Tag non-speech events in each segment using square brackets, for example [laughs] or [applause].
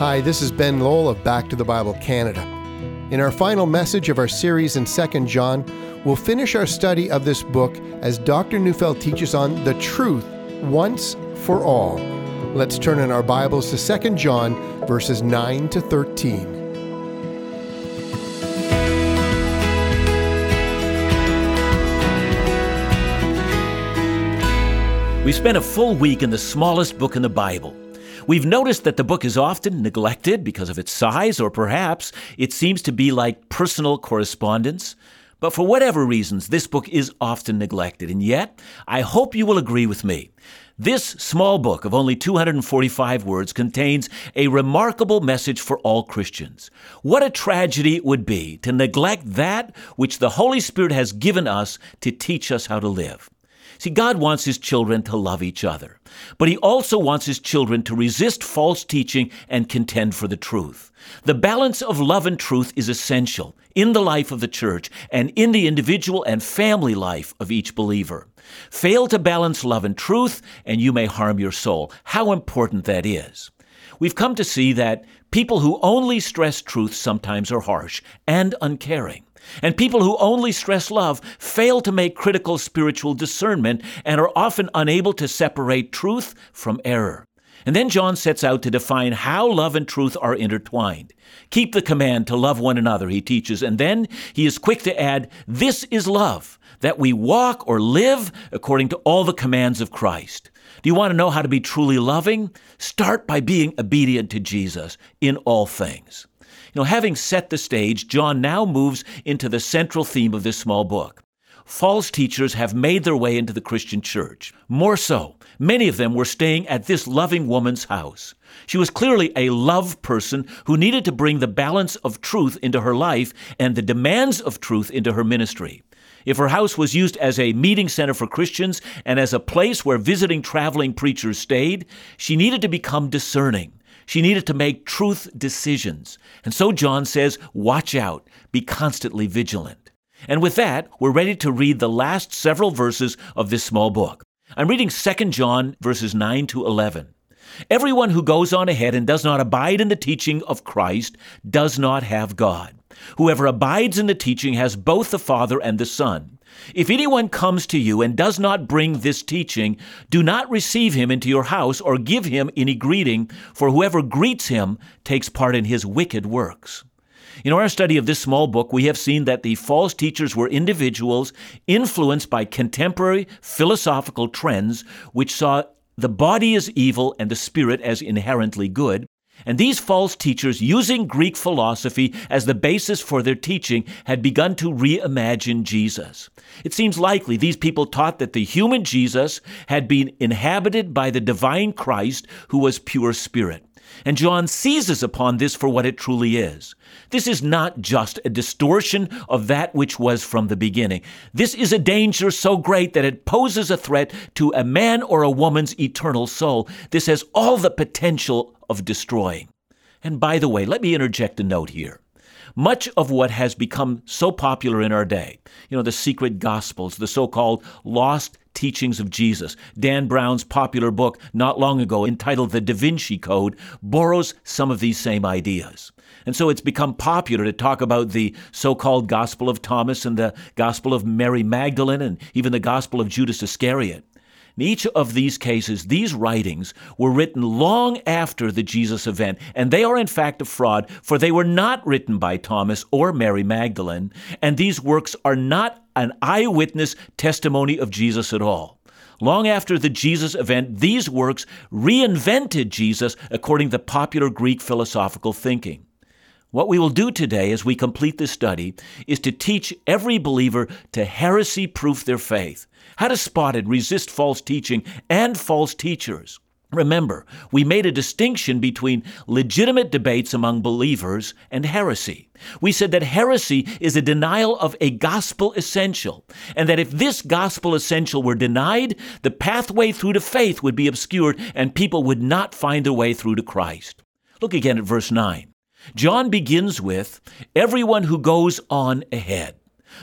Hi, this is Ben Lowell of Back to the Bible Canada. In our final message of our series in 2nd John, we'll finish our study of this book as Dr. Neufeld teaches on the truth once for all. Let's turn in our Bibles to 2nd John verses 9 to 13. We spent a full week in the smallest book in the Bible. We've noticed that the book is often neglected because of its size, or perhaps it seems to be like personal correspondence. But for whatever reasons, this book is often neglected. And yet, I hope you will agree with me. This small book of only 245 words contains a remarkable message for all Christians. What a tragedy it would be to neglect that which the Holy Spirit has given us to teach us how to live. See, God wants His children to love each other, but He also wants His children to resist false teaching and contend for the truth. The balance of love and truth is essential in the life of the church and in the individual and family life of each believer. Fail to balance love and truth, and you may harm your soul. How important that is. We've come to see that people who only stress truth sometimes are harsh and uncaring. And people who only stress love fail to make critical spiritual discernment and are often unable to separate truth from error. And then John sets out to define how love and truth are intertwined. Keep the command to love one another, he teaches, and then he is quick to add, This is love, that we walk or live according to all the commands of Christ. Do you want to know how to be truly loving? Start by being obedient to Jesus in all things. You know, having set the stage, John now moves into the central theme of this small book. False teachers have made their way into the Christian church. More so, many of them were staying at this loving woman's house. She was clearly a love person who needed to bring the balance of truth into her life and the demands of truth into her ministry. If her house was used as a meeting center for Christians and as a place where visiting traveling preachers stayed, she needed to become discerning. She needed to make truth decisions. And so John says, watch out, be constantly vigilant. And with that, we're ready to read the last several verses of this small book. I'm reading 2 John verses 9 to 11. Everyone who goes on ahead and does not abide in the teaching of Christ does not have God. Whoever abides in the teaching has both the Father and the Son. If anyone comes to you and does not bring this teaching, do not receive him into your house or give him any greeting, for whoever greets him takes part in his wicked works. In our study of this small book, we have seen that the false teachers were individuals influenced by contemporary philosophical trends which saw the body as evil and the spirit as inherently good, and these false teachers, using Greek philosophy as the basis for their teaching, had begun to reimagine Jesus. It seems likely these people taught that the human Jesus had been inhabited by the divine Christ who was pure spirit. And John seizes upon this for what it truly is. This is not just a distortion of that which was from the beginning. This is a danger so great that it poses a threat to a man or a woman's eternal soul. This has all the potential of destroying. And by the way, let me interject a note here. Much of what has become so popular in our day, you know, the secret gospels, the so called lost teachings of Jesus, Dan Brown's popular book not long ago entitled The Da Vinci Code, borrows some of these same ideas. And so it's become popular to talk about the so called Gospel of Thomas and the Gospel of Mary Magdalene and even the Gospel of Judas Iscariot. In each of these cases, these writings were written long after the Jesus event, and they are in fact a fraud, for they were not written by Thomas or Mary Magdalene, and these works are not an eyewitness testimony of Jesus at all. Long after the Jesus event, these works reinvented Jesus according to popular Greek philosophical thinking. What we will do today as we complete this study is to teach every believer to heresy proof their faith, how to spot and resist false teaching and false teachers. Remember, we made a distinction between legitimate debates among believers and heresy. We said that heresy is a denial of a gospel essential, and that if this gospel essential were denied, the pathway through to faith would be obscured and people would not find their way through to Christ. Look again at verse 9. John begins with, everyone who goes on ahead.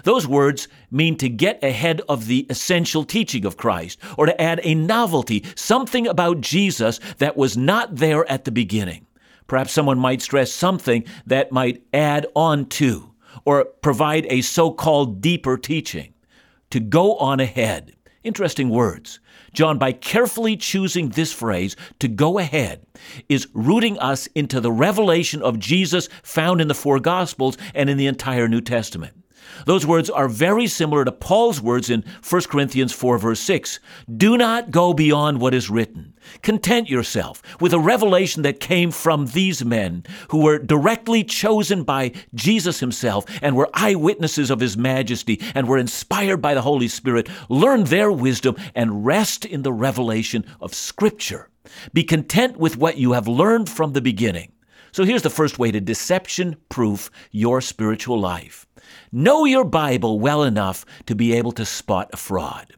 Those words mean to get ahead of the essential teaching of Christ, or to add a novelty, something about Jesus that was not there at the beginning. Perhaps someone might stress something that might add on to or provide a so called deeper teaching. To go on ahead. Interesting words. John, by carefully choosing this phrase, to go ahead, is rooting us into the revelation of Jesus found in the four Gospels and in the entire New Testament. Those words are very similar to Paul's words in 1 Corinthians 4, verse 6. Do not go beyond what is written. Content yourself with a revelation that came from these men who were directly chosen by Jesus himself and were eyewitnesses of his majesty and were inspired by the Holy Spirit. Learn their wisdom and rest in the revelation of Scripture. Be content with what you have learned from the beginning. So here's the first way to deception proof your spiritual life. Know your Bible well enough to be able to spot a fraud.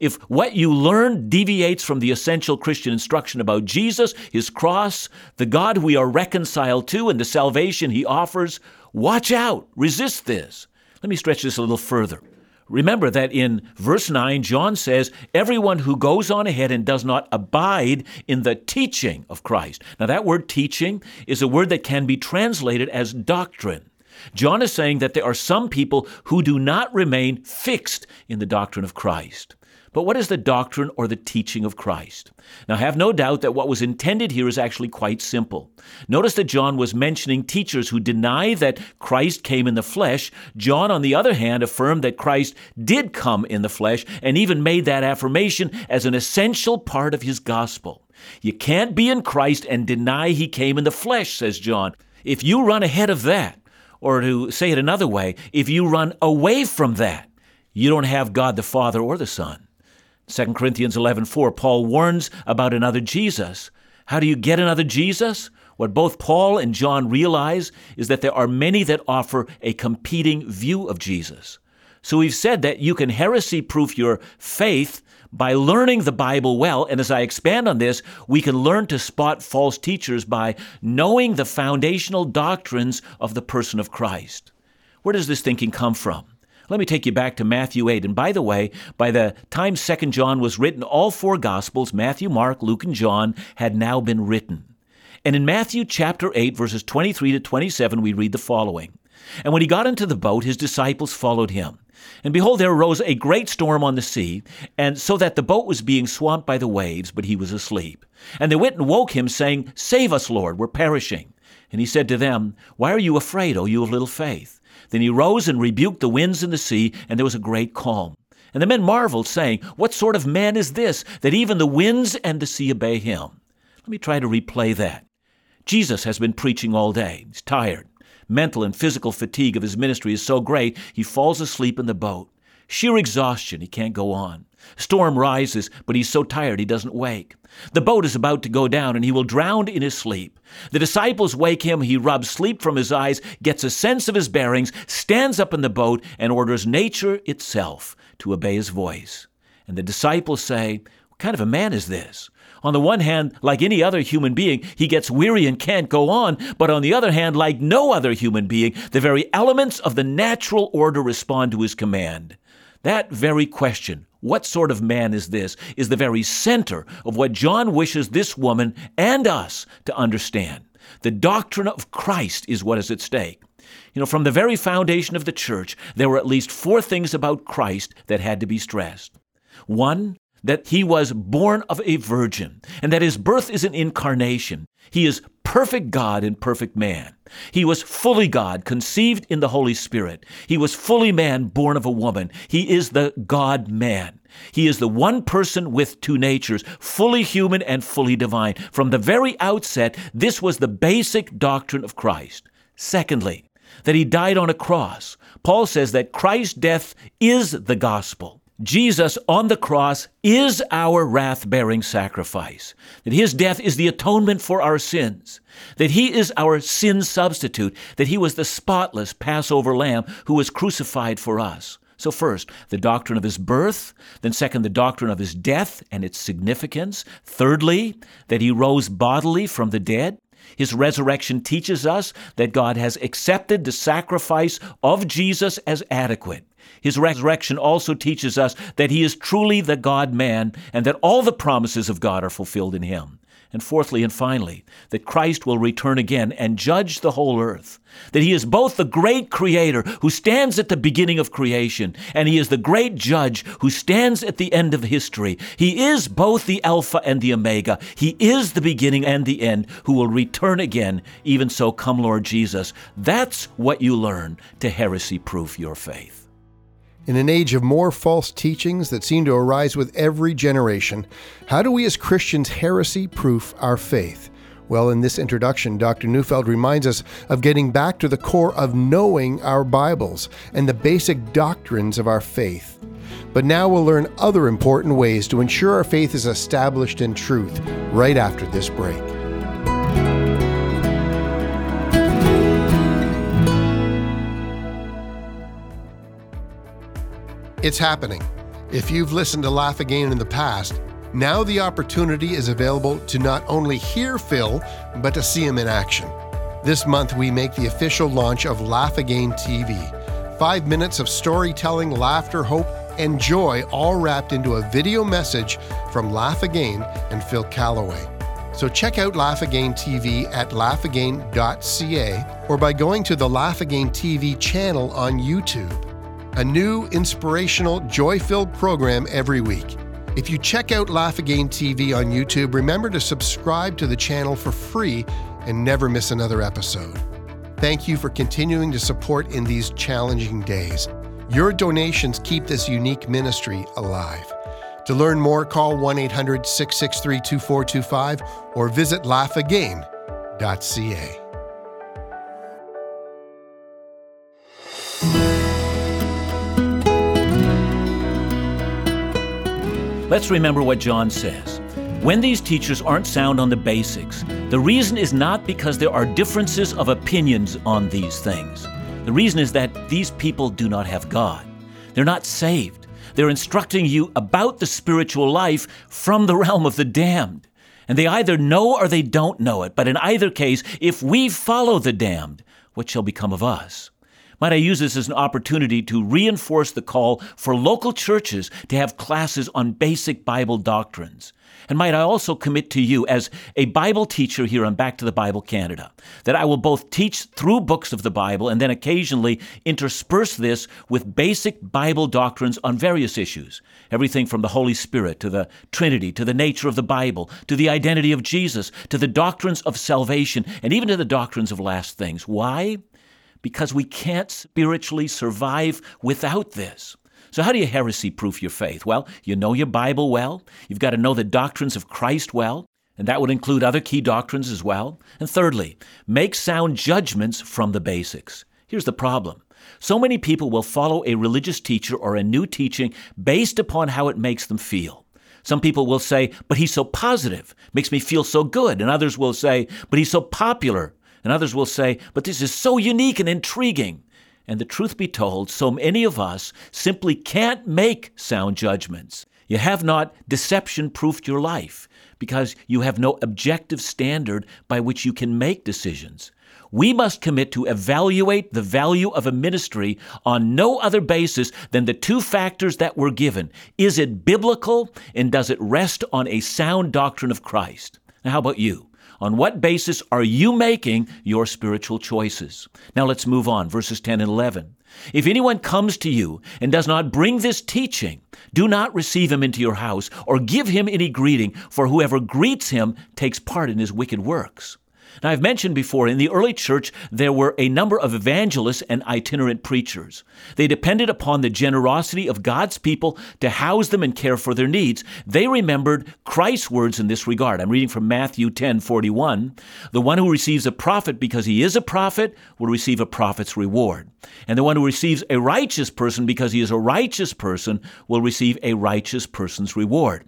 If what you learn deviates from the essential Christian instruction about Jesus, his cross, the God we are reconciled to, and the salvation he offers, watch out, resist this. Let me stretch this a little further. Remember that in verse 9, John says, Everyone who goes on ahead and does not abide in the teaching of Christ. Now, that word teaching is a word that can be translated as doctrine. John is saying that there are some people who do not remain fixed in the doctrine of Christ. But what is the doctrine or the teaching of Christ? Now, have no doubt that what was intended here is actually quite simple. Notice that John was mentioning teachers who deny that Christ came in the flesh. John, on the other hand, affirmed that Christ did come in the flesh and even made that affirmation as an essential part of his gospel. You can't be in Christ and deny he came in the flesh, says John. If you run ahead of that, or to say it another way, if you run away from that, you don't have God the Father or the Son. 2 Corinthians 11:4 Paul warns about another Jesus. How do you get another Jesus? What both Paul and John realize is that there are many that offer a competing view of Jesus. So we've said that you can heresy proof your faith by learning the Bible well, and as I expand on this, we can learn to spot false teachers by knowing the foundational doctrines of the person of Christ. Where does this thinking come from? Let me take you back to Matthew 8. And by the way, by the time 2nd John was written, all four Gospels, Matthew, Mark, Luke, and John, had now been written. And in Matthew chapter 8, verses 23 to 27, we read the following And when he got into the boat, his disciples followed him. And behold, there arose a great storm on the sea, and so that the boat was being swamped by the waves, but he was asleep. And they went and woke him, saying, Save us, Lord, we're perishing. And he said to them, Why are you afraid, O you of little faith? Then he rose and rebuked the winds and the sea, and there was a great calm. And the men marveled, saying, What sort of man is this, that even the winds and the sea obey him? Let me try to replay that. Jesus has been preaching all day. He's tired. Mental and physical fatigue of his ministry is so great, he falls asleep in the boat. Sheer exhaustion, he can't go on. Storm rises, but he's so tired he doesn't wake. The boat is about to go down, and he will drown in his sleep. The disciples wake him, he rubs sleep from his eyes, gets a sense of his bearings, stands up in the boat, and orders nature itself to obey his voice. And the disciples say, Kind of a man is this? On the one hand, like any other human being, he gets weary and can't go on, but on the other hand, like no other human being, the very elements of the natural order respond to his command. That very question, what sort of man is this, is the very center of what John wishes this woman and us to understand. The doctrine of Christ is what is at stake. You know, from the very foundation of the church, there were at least four things about Christ that had to be stressed. One, that he was born of a virgin, and that his birth is an incarnation. He is perfect God and perfect man. He was fully God, conceived in the Holy Spirit. He was fully man, born of a woman. He is the God man. He is the one person with two natures, fully human and fully divine. From the very outset, this was the basic doctrine of Christ. Secondly, that he died on a cross. Paul says that Christ's death is the gospel. Jesus on the cross is our wrath bearing sacrifice, that his death is the atonement for our sins, that he is our sin substitute, that he was the spotless Passover lamb who was crucified for us. So, first, the doctrine of his birth. Then, second, the doctrine of his death and its significance. Thirdly, that he rose bodily from the dead. His resurrection teaches us that God has accepted the sacrifice of Jesus as adequate. His resurrection also teaches us that he is truly the God man and that all the promises of God are fulfilled in him. And fourthly and finally, that Christ will return again and judge the whole earth. That he is both the great creator who stands at the beginning of creation, and he is the great judge who stands at the end of history. He is both the Alpha and the Omega. He is the beginning and the end who will return again. Even so, come, Lord Jesus. That's what you learn to heresy proof your faith. In an age of more false teachings that seem to arise with every generation, how do we as Christians heresy proof our faith? Well, in this introduction, Dr. Neufeld reminds us of getting back to the core of knowing our Bibles and the basic doctrines of our faith. But now we'll learn other important ways to ensure our faith is established in truth right after this break. It's happening. If you've listened to Laugh Again in the past, now the opportunity is available to not only hear Phil, but to see him in action. This month, we make the official launch of Laugh Again TV. Five minutes of storytelling, laughter, hope, and joy, all wrapped into a video message from Laugh Again and Phil Callaway. So check out Laugh Again TV at laughagain.ca or by going to the Laugh Again TV channel on YouTube a new inspirational, joy filled program every week. If you check out Laugh Again TV on YouTube, remember to subscribe to the channel for free and never miss another episode. Thank you for continuing to support in these challenging days. Your donations keep this unique ministry alive. To learn more, call 1 800 663 2425 or visit laughagain.ca. Let's remember what John says. When these teachers aren't sound on the basics, the reason is not because there are differences of opinions on these things. The reason is that these people do not have God. They're not saved. They're instructing you about the spiritual life from the realm of the damned. And they either know or they don't know it. But in either case, if we follow the damned, what shall become of us? Might I use this as an opportunity to reinforce the call for local churches to have classes on basic Bible doctrines? And might I also commit to you, as a Bible teacher here on Back to the Bible Canada, that I will both teach through books of the Bible and then occasionally intersperse this with basic Bible doctrines on various issues. Everything from the Holy Spirit to the Trinity to the nature of the Bible to the identity of Jesus to the doctrines of salvation and even to the doctrines of last things. Why? Because we can't spiritually survive without this. So, how do you heresy proof your faith? Well, you know your Bible well. You've got to know the doctrines of Christ well, and that would include other key doctrines as well. And thirdly, make sound judgments from the basics. Here's the problem so many people will follow a religious teacher or a new teaching based upon how it makes them feel. Some people will say, but he's so positive, makes me feel so good. And others will say, but he's so popular, and others will say, but this is so unique and intriguing. And the truth be told, so many of us simply can't make sound judgments. You have not deception proofed your life because you have no objective standard by which you can make decisions. We must commit to evaluate the value of a ministry on no other basis than the two factors that were given. Is it biblical and does it rest on a sound doctrine of Christ? Now, how about you? On what basis are you making your spiritual choices? Now let's move on, verses 10 and 11. If anyone comes to you and does not bring this teaching, do not receive him into your house or give him any greeting, for whoever greets him takes part in his wicked works. Now, I've mentioned before, in the early church, there were a number of evangelists and itinerant preachers. They depended upon the generosity of God's people to house them and care for their needs. They remembered Christ's words in this regard. I'm reading from Matthew 10 41. The one who receives a prophet because he is a prophet will receive a prophet's reward. And the one who receives a righteous person because he is a righteous person will receive a righteous person's reward.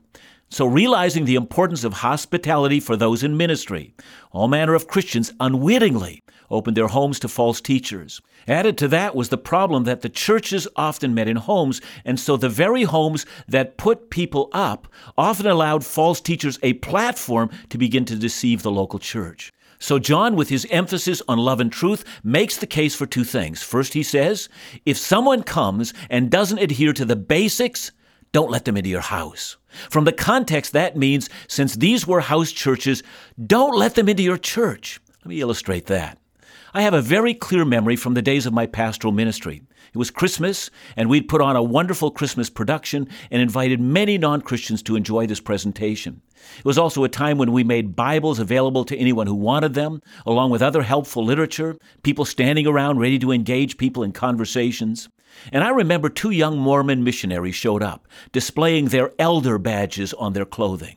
So, realizing the importance of hospitality for those in ministry, all manner of Christians unwittingly opened their homes to false teachers. Added to that was the problem that the churches often met in homes, and so the very homes that put people up often allowed false teachers a platform to begin to deceive the local church. So, John, with his emphasis on love and truth, makes the case for two things. First, he says, if someone comes and doesn't adhere to the basics, don't let them into your house. From the context, that means since these were house churches, don't let them into your church. Let me illustrate that. I have a very clear memory from the days of my pastoral ministry. It was Christmas, and we'd put on a wonderful Christmas production and invited many non Christians to enjoy this presentation. It was also a time when we made Bibles available to anyone who wanted them, along with other helpful literature, people standing around ready to engage people in conversations. And I remember two young Mormon missionaries showed up, displaying their elder badges on their clothing.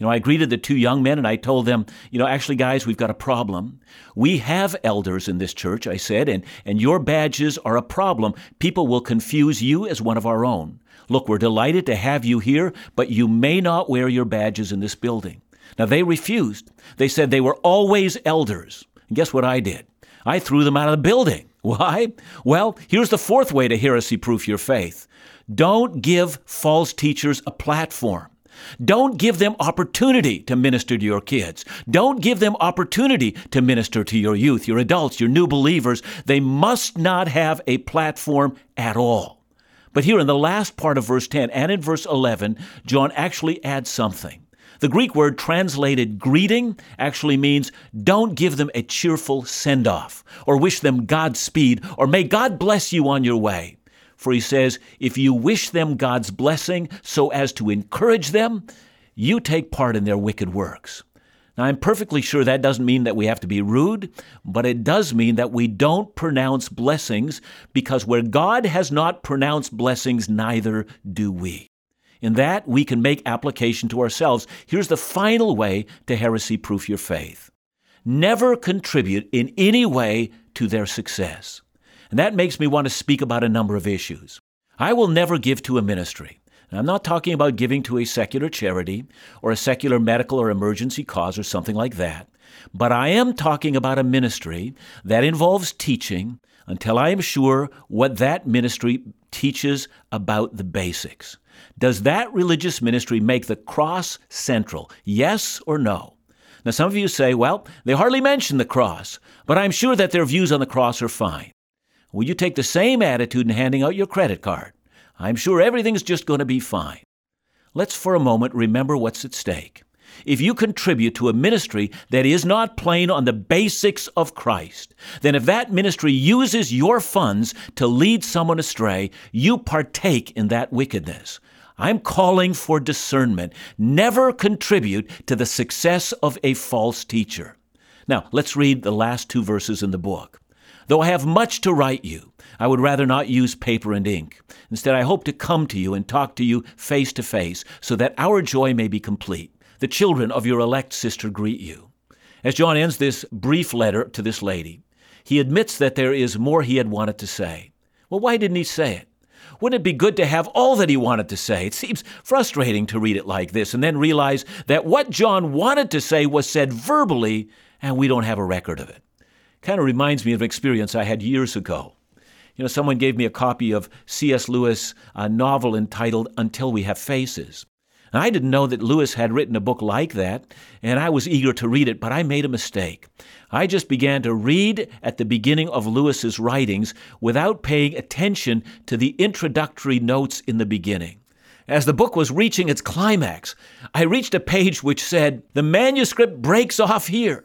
You know, I greeted the two young men and I told them, you know, actually, guys, we've got a problem. We have elders in this church, I said, and, and your badges are a problem. People will confuse you as one of our own. Look, we're delighted to have you here, but you may not wear your badges in this building. Now, they refused. They said they were always elders. And guess what I did? I threw them out of the building. Why? Well, here's the fourth way to heresy proof your faith don't give false teachers a platform. Don't give them opportunity to minister to your kids. Don't give them opportunity to minister to your youth, your adults, your new believers. They must not have a platform at all. But here in the last part of verse 10 and in verse 11, John actually adds something. The Greek word translated greeting actually means don't give them a cheerful send off or wish them Godspeed or may God bless you on your way. For he says, if you wish them God's blessing so as to encourage them, you take part in their wicked works. Now, I'm perfectly sure that doesn't mean that we have to be rude, but it does mean that we don't pronounce blessings because where God has not pronounced blessings, neither do we. In that, we can make application to ourselves. Here's the final way to heresy proof your faith never contribute in any way to their success. And that makes me want to speak about a number of issues. I will never give to a ministry. I'm not talking about giving to a secular charity or a secular medical or emergency cause or something like that. But I am talking about a ministry that involves teaching until I am sure what that ministry teaches about the basics. Does that religious ministry make the cross central? Yes or no? Now, some of you say, well, they hardly mention the cross, but I'm sure that their views on the cross are fine. Will you take the same attitude in handing out your credit card? I'm sure everything's just going to be fine. Let's for a moment remember what's at stake. If you contribute to a ministry that is not playing on the basics of Christ, then if that ministry uses your funds to lead someone astray, you partake in that wickedness. I'm calling for discernment. Never contribute to the success of a false teacher. Now, let's read the last two verses in the book. Though I have much to write you, I would rather not use paper and ink. Instead, I hope to come to you and talk to you face to face, so that our joy may be complete. The children of your elect sister greet you. As John ends this brief letter to this lady, he admits that there is more he had wanted to say. Well, why didn't he say it? Wouldn't it be good to have all that he wanted to say? It seems frustrating to read it like this and then realize that what John wanted to say was said verbally, and we don't have a record of it. Kind of reminds me of an experience I had years ago. You know, someone gave me a copy of C.S. Lewis' a novel entitled Until We Have Faces. And I didn't know that Lewis had written a book like that, and I was eager to read it, but I made a mistake. I just began to read at the beginning of Lewis's writings without paying attention to the introductory notes in the beginning. As the book was reaching its climax, I reached a page which said, The manuscript breaks off here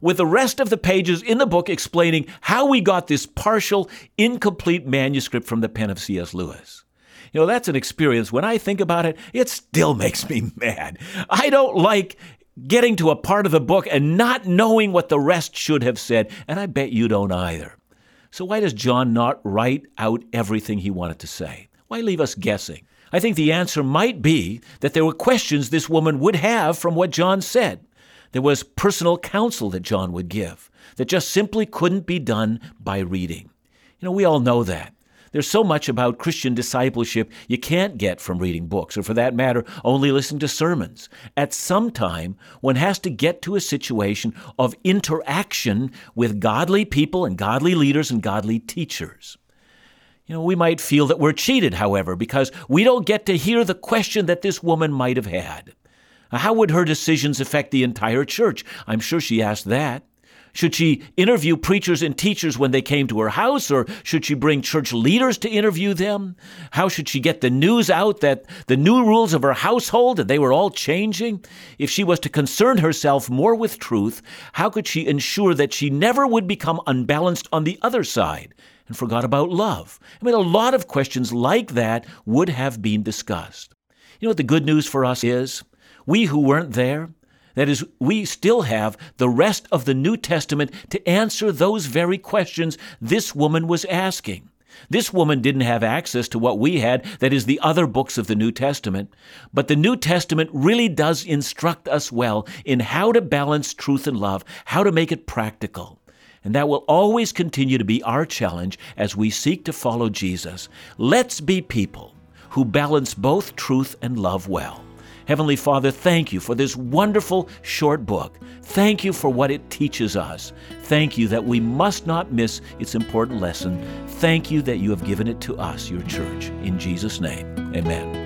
with the rest of the pages in the book explaining how we got this partial, incomplete manuscript from the pen of C.S. Lewis. You know, that's an experience. When I think about it, it still [laughs] makes me mad. I don't like getting to a part of the book and not knowing what the rest should have said, and I bet you don't either. So, why does John not write out everything he wanted to say? Why leave us guessing? I think the answer might be that there were questions this woman would have from what John said. There was personal counsel that John would give that just simply couldn't be done by reading. You know, we all know that. There's so much about Christian discipleship you can't get from reading books, or for that matter, only listening to sermons. At some time, one has to get to a situation of interaction with godly people and godly leaders and godly teachers. You know, we might feel that we're cheated, however, because we don't get to hear the question that this woman might have had. How would her decisions affect the entire church? I'm sure she asked that. Should she interview preachers and teachers when they came to her house, or should she bring church leaders to interview them? How should she get the news out that the new rules of her household that they were all changing? If she was to concern herself more with truth, how could she ensure that she never would become unbalanced on the other side and forgot about love? I mean, a lot of questions like that would have been discussed. You know what the good news for us is? We who weren't there, that is, we still have the rest of the New Testament to answer those very questions this woman was asking. This woman didn't have access to what we had, that is, the other books of the New Testament. But the New Testament really does instruct us well in how to balance truth and love, how to make it practical. And that will always continue to be our challenge as we seek to follow Jesus. Let's be people who balance both truth and love well. Heavenly Father, thank you for this wonderful short book. Thank you for what it teaches us. Thank you that we must not miss its important lesson. Thank you that you have given it to us, your church. In Jesus' name, amen.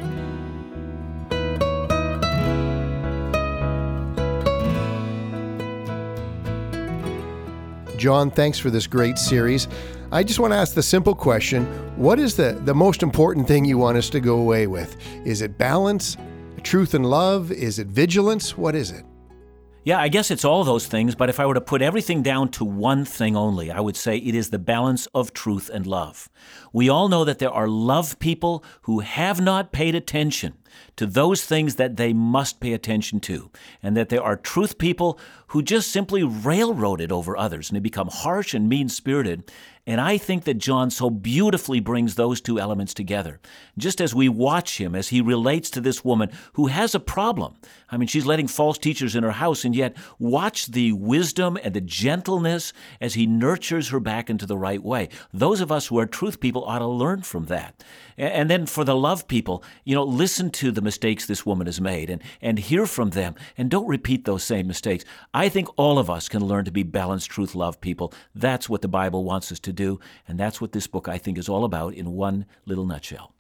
John, thanks for this great series. I just want to ask the simple question What is the, the most important thing you want us to go away with? Is it balance? Truth and love? Is it vigilance? What is it? Yeah, I guess it's all those things, but if I were to put everything down to one thing only, I would say it is the balance of truth and love. We all know that there are love people who have not paid attention to those things that they must pay attention to, and that there are truth people who just simply railroaded over others and they become harsh and mean spirited. And I think that John so beautifully brings those two elements together. Just as we watch him as he relates to this woman who has a problem. I mean, she's letting false teachers in her house, and yet watch the wisdom and the gentleness as he nurtures her back into the right way. Those of us who are truth people ought to learn from that. And then for the love people, you know, listen to the mistakes this woman has made and, and hear from them and don't repeat those same mistakes. I think all of us can learn to be balanced truth love people. That's what the Bible wants us to do, and that's what this book I think is all about in one little nutshell.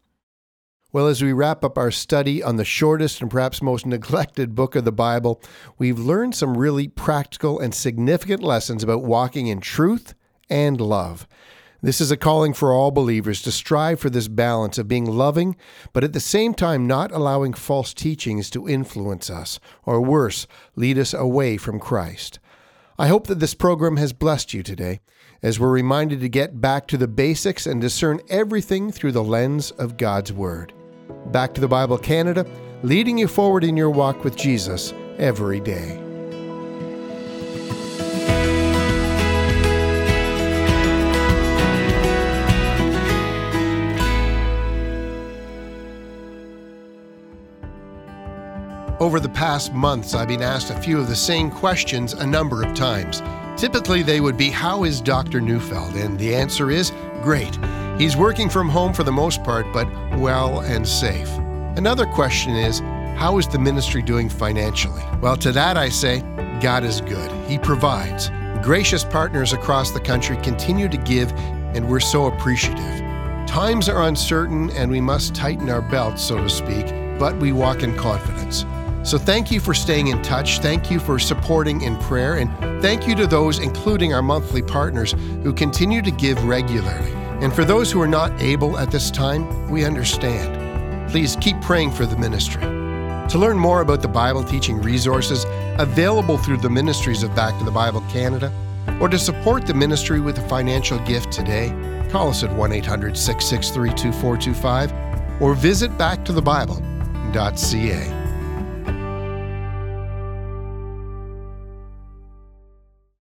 Well, as we wrap up our study on the shortest and perhaps most [laughs] neglected book of the Bible, we've learned some really practical and significant lessons about walking in truth and love. This is a calling for all believers to strive for this balance of being loving, but at the same time not allowing false teachings to influence us, or worse, lead us away from Christ. I hope that this program has blessed you today, as we're reminded to get back to the basics and discern everything through the lens of God's Word. Back to the Bible Canada, leading you forward in your walk with Jesus every day. Over the past months, I've been asked a few of the same questions a number of times. Typically, they would be How is Dr. Neufeld? And the answer is Great. He's working from home for the most part, but well and safe. Another question is How is the ministry doing financially? Well, to that I say, God is good. He provides. Gracious partners across the country continue to give, and we're so appreciative. Times are uncertain, and we must tighten our belts, so to speak, but we walk in confidence. So thank you for staying in touch. Thank you for supporting in prayer. And thank you to those, including our monthly partners, who continue to give regularly. And for those who are not able at this time, we understand. Please keep praying for the ministry. To learn more about the Bible teaching resources available through the ministries of Back to the Bible Canada, or to support the ministry with a financial gift today, call us at 1 800 663 2425 or visit backtothebible.ca.